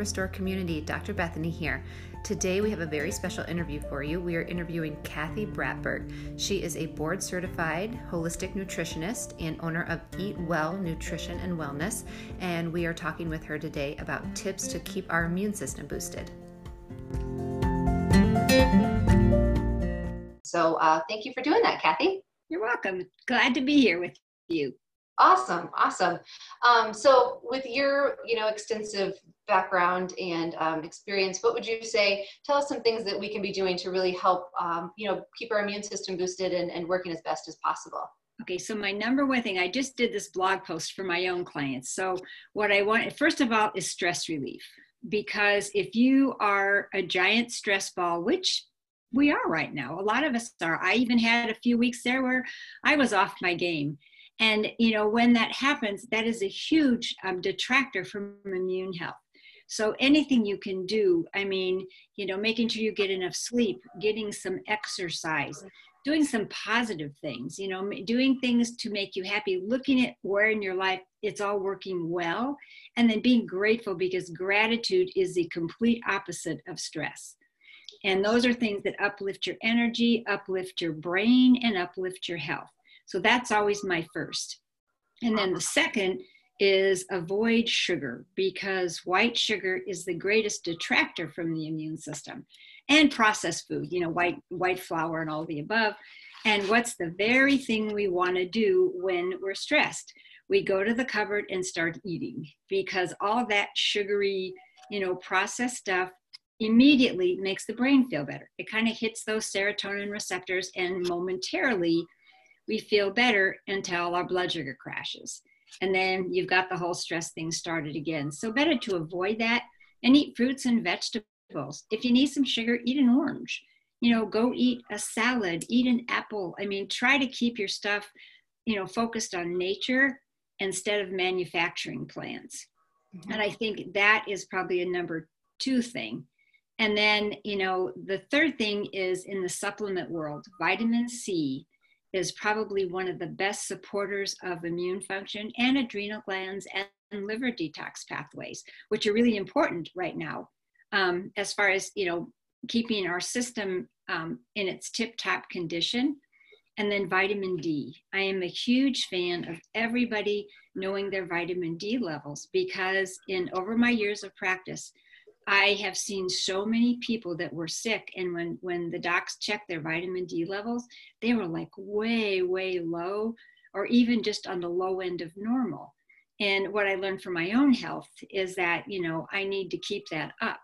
Restore community. Dr. Bethany here. Today we have a very special interview for you. We are interviewing Kathy Bratberg. She is a board certified holistic nutritionist and owner of Eat Well Nutrition and Wellness. And we are talking with her today about tips to keep our immune system boosted. So, uh, thank you for doing that, Kathy. You're welcome. Glad to be here with you. Awesome, awesome. Um, so, with your you know extensive background and um, experience, what would you say? Tell us some things that we can be doing to really help um, you know keep our immune system boosted and, and working as best as possible. Okay, so my number one thing, I just did this blog post for my own clients. So, what I want, first of all, is stress relief. Because if you are a giant stress ball, which we are right now, a lot of us are, I even had a few weeks there where I was off my game. And you know, when that happens, that is a huge um, detractor from immune health. So anything you can do, I mean, you know, making sure you get enough sleep, getting some exercise, doing some positive things, you know, doing things to make you happy, looking at where in your life it's all working well, and then being grateful because gratitude is the complete opposite of stress. And those are things that uplift your energy, uplift your brain, and uplift your health. So that's always my first. And then the second is avoid sugar because white sugar is the greatest detractor from the immune system and processed food, you know, white white flour and all the above. And what's the very thing we want to do when we're stressed? We go to the cupboard and start eating because all that sugary, you know, processed stuff immediately makes the brain feel better. It kind of hits those serotonin receptors and momentarily we feel better until our blood sugar crashes. And then you've got the whole stress thing started again. So, better to avoid that and eat fruits and vegetables. If you need some sugar, eat an orange. You know, go eat a salad, eat an apple. I mean, try to keep your stuff, you know, focused on nature instead of manufacturing plants. Mm-hmm. And I think that is probably a number two thing. And then, you know, the third thing is in the supplement world, vitamin C is probably one of the best supporters of immune function and adrenal glands and liver detox pathways, which are really important right now um, as far as you know keeping our system um, in its tip-top condition. And then vitamin D. I am a huge fan of everybody knowing their vitamin D levels because in over my years of practice, I have seen so many people that were sick, and when when the docs checked their vitamin D levels, they were like way way low, or even just on the low end of normal. And what I learned from my own health is that you know I need to keep that up.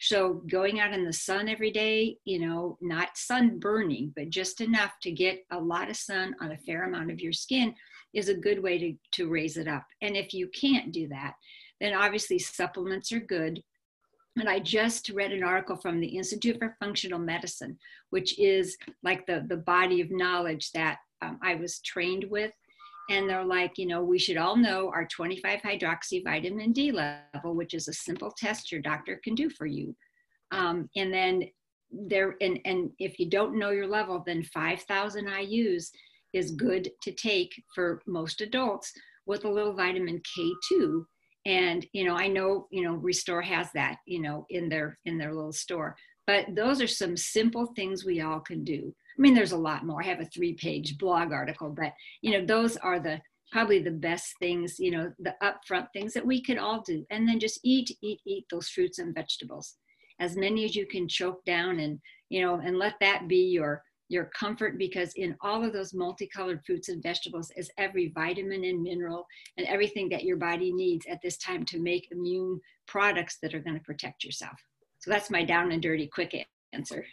So going out in the sun every day, you know, not sun burning, but just enough to get a lot of sun on a fair amount of your skin is a good way to, to raise it up. And if you can't do that, then obviously supplements are good and I just read an article from the Institute for Functional Medicine, which is like the, the body of knowledge that um, I was trained with. And they're like, you know, we should all know our 25 hydroxy vitamin D level, which is a simple test your doctor can do for you. Um, and then there, and, and if you don't know your level, then 5,000 IUs is good to take for most adults with a little vitamin K2 and you know i know you know restore has that you know in their in their little store. But those are some simple things we all can do. I mean there's a lot more. I have a three page blog article but you know those are the probably the best things you know the upfront things that we could all do. And then just eat eat eat those fruits and vegetables. As many as you can choke down and you know and let that be your your comfort because in all of those multicolored fruits and vegetables is every vitamin and mineral and everything that your body needs at this time to make immune products that are going to protect yourself. So that's my down and dirty quick answer.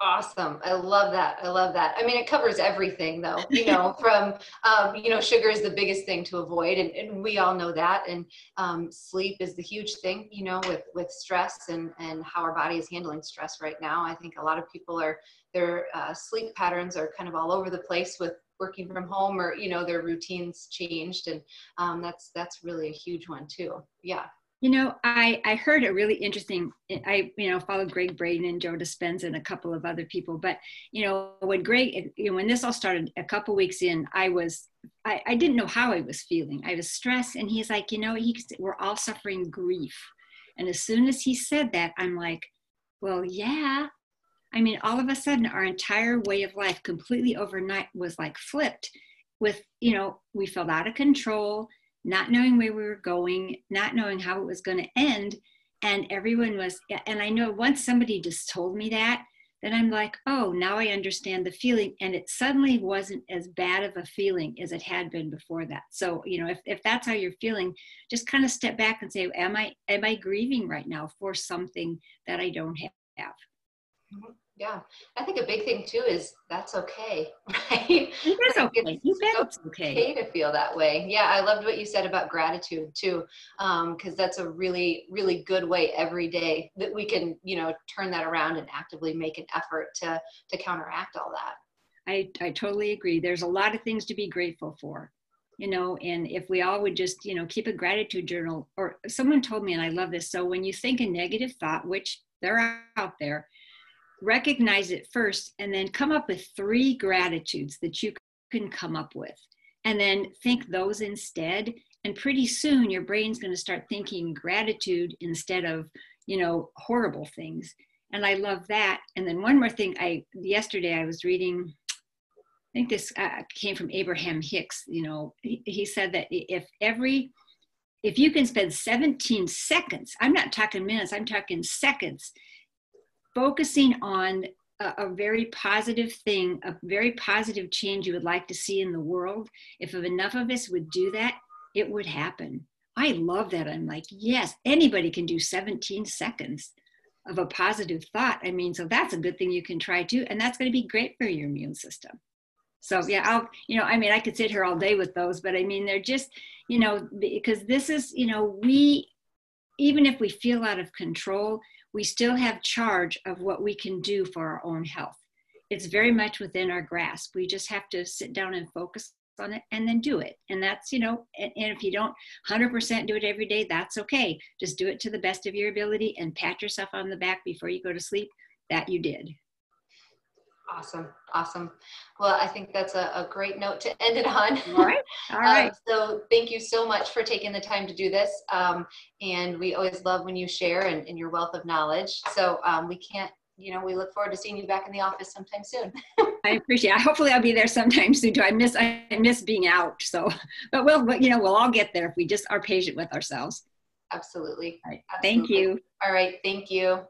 Awesome. I love that. I love that. I mean, it covers everything though, you know, from, um, you know, sugar is the biggest thing to avoid. And, and we all know that. And um, sleep is the huge thing, you know, with, with stress and, and how our body is handling stress right now. I think a lot of people are, their uh, sleep patterns are kind of all over the place with working from home or, you know, their routines changed. And um, that's, that's really a huge one too. Yeah. You know, I, I heard a really interesting, I, you know, followed Gregg Braden and Joe Dispenza and a couple of other people, but, you know, when Gregg, you know, when this all started a couple weeks in, I was, I, I didn't know how I was feeling. I was stressed and he's like, you know, he, we're all suffering grief. And as soon as he said that, I'm like, well, yeah. I mean, all of a sudden, our entire way of life completely overnight was like flipped with, you know, we felt out of control, not knowing where we were going, not knowing how it was going to end. And everyone was, and I know once somebody just told me that, then I'm like, oh, now I understand the feeling. And it suddenly wasn't as bad of a feeling as it had been before that. So, you know, if, if that's how you're feeling, just kind of step back and say, am I, am I grieving right now for something that I don't have? Yeah, I think a big thing too is that's okay, right? It is okay. you bet it's okay. okay to feel that way. Yeah, I loved what you said about gratitude too, because um, that's a really, really good way every day that we can, you know, turn that around and actively make an effort to to counteract all that. I I totally agree. There's a lot of things to be grateful for, you know, and if we all would just, you know, keep a gratitude journal. Or someone told me, and I love this. So when you think a negative thought, which they're out there recognize it first and then come up with three gratitudes that you can come up with. And then think those instead. And pretty soon your brain's going to start thinking gratitude instead of you know horrible things. And i love that. And then one more thing i yesterday i was reading i think this uh, came from abraham hicks you know. He, he said that if every if you can spend 17 seconds i'm not talking minutes i'm talking seconds focusing on a, a, very positive thing, a very positive change you would like to see in the world, if enough of us would do that, it would happen. I love that. I'm like, yes, anybody can do 17 seconds of a positive thought. I mean, so that's a good thing you can try too. And that's going to be great for your immune system. So, yeah, I'll, you know, I mean, I could sit here all day with those, but I mean, they're just, you know, because this is, you know, we, even if we feel out of control, we still have charge of what we can do for our own health. It's very much within our grasp. We just have to sit down and focus on it and then do it. And that's, you know, and, and if you don't 100% do it every day, that's okay. Just do it to the best of your ability and pat yourself on the back before you go to sleep that you did. Awesome. Awesome. Well, I think that's a, a, great note to end it on. All right. All right. Um, so thank you so much for taking the time to do this. Um, and we always love when you share and, and your wealth of knowledge. So um, we can't, you know, we look forward to seeing you back in the office sometime soon. I appreciate it. Hopefully I'll be there sometime soon too. I miss, I miss being out. So, but we'll, but, you know, we'll all get there if we just are patient with ourselves. Absolutely. Right. Absolutely. Thank you. All right. Thank you.